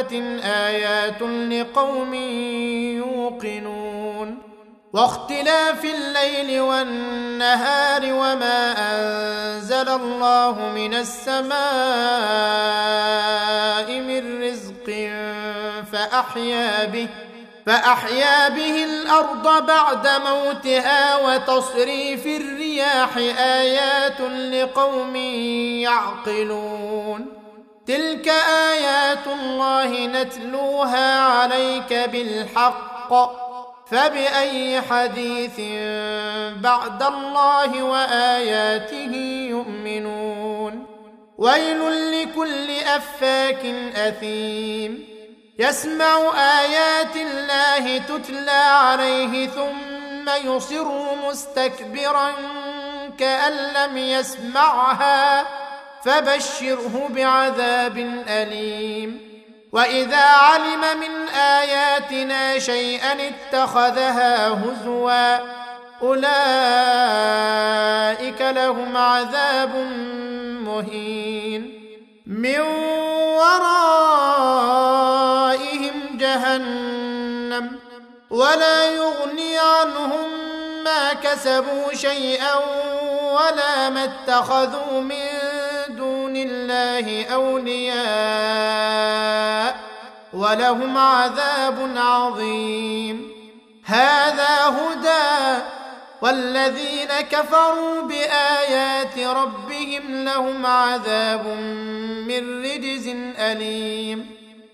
دابه آيات لقوم يوقنون واختلاف الليل والنهار وما أنزل الله من السماء من رزق فأحيا به فأحيا به الأرض بعد موتها وتصريف الرياح آيات لقوم يعقلون تلك ايات الله نتلوها عليك بالحق فباي حديث بعد الله واياته يؤمنون ويل لكل افاك اثيم يسمع ايات الله تتلى عليه ثم يصر مستكبرا كان لم يسمعها فبشره بعذاب أليم. وإذا علم من آياتنا شيئا اتخذها هزوا أولئك لهم عذاب مهين. من ورائهم جهنم ولا يغني عنهم ما كسبوا شيئا ولا ما اتخذوا من الله أولياء ولهم عذاب عظيم. هذا هدى والذين كفروا بآيات ربهم لهم عذاب من رجز أليم.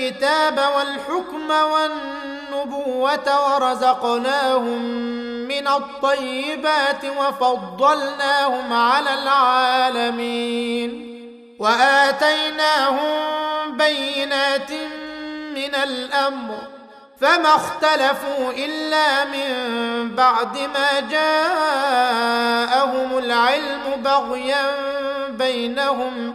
الكتاب والحكم والنبوة ورزقناهم من الطيبات وفضلناهم على العالمين وآتيناهم بينات من الأمر فما اختلفوا إلا من بعد ما جاءهم العلم بغيا بينهم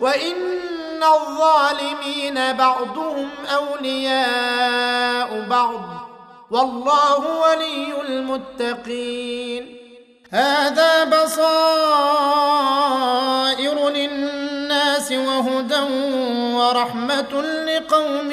وان الظالمين بعضهم اولياء بعض والله ولي المتقين هذا بصائر للناس وهدى ورحمه لقوم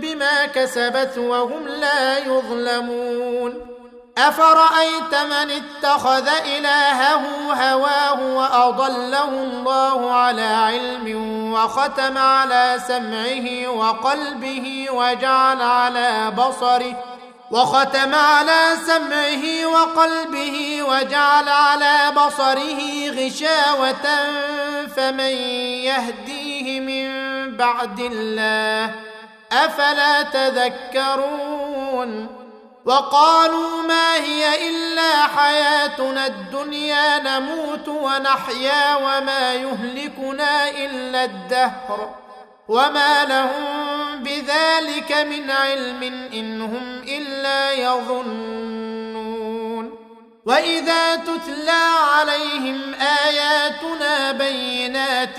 بما كسبت وهم لا يظلمون. أفرأيت من اتخذ إلهه هواه وأضله الله على علم وختم على سمعه وقلبه وجعل على بصره وختم على سمعه وقلبه وجعل على بصره غشاوة فمن يهديه من بعد الله أفلا تذكرون وقالوا ما هي إلا حياتنا الدنيا نموت ونحيا وما يهلكنا إلا الدهر وما لهم بذلك من علم إن هم إلا يظنون وإذا تتلى عليهم آياتنا بينات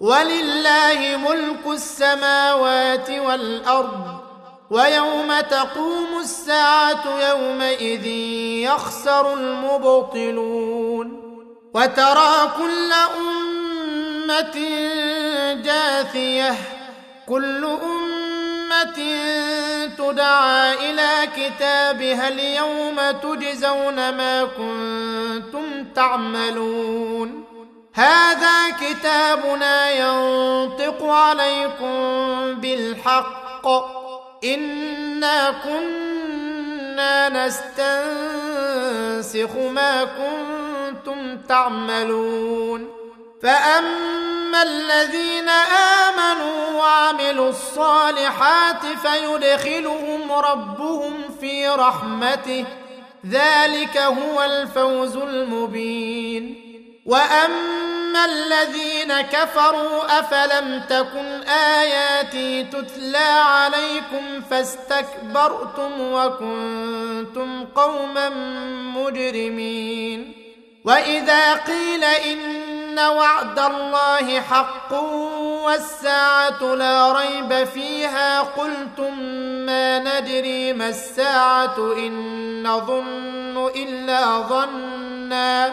ولله ملك السماوات والأرض ويوم تقوم الساعة يومئذ يخسر المبطلون وترى كل أمة جاثية كل أمة تدعى إلى كتابها اليوم تجزون ما كنتم تعملون. هذا كتابنا ينطق عليكم بالحق. إنا كنا نستنسخ ما كنتم تعملون. فأما الذين آمنوا وعملوا الصالحات فيدخلهم ربهم في رحمته. ذلك هو الفوز المبين. واما الذين كفروا افلم تكن اياتي تتلى عليكم فاستكبرتم وكنتم قوما مجرمين واذا قيل ان وعد الله حق والساعة لا ريب فيها قلتم ما ندري ما الساعة ان نظن الا ظنا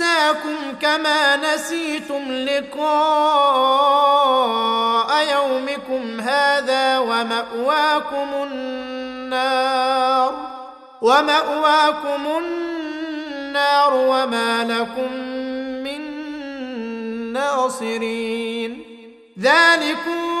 ننساكم كما نسيتم لقاء يومكم هذا ومأواكم النار ومأواكم النار وما لكم ناصرين. ذلكم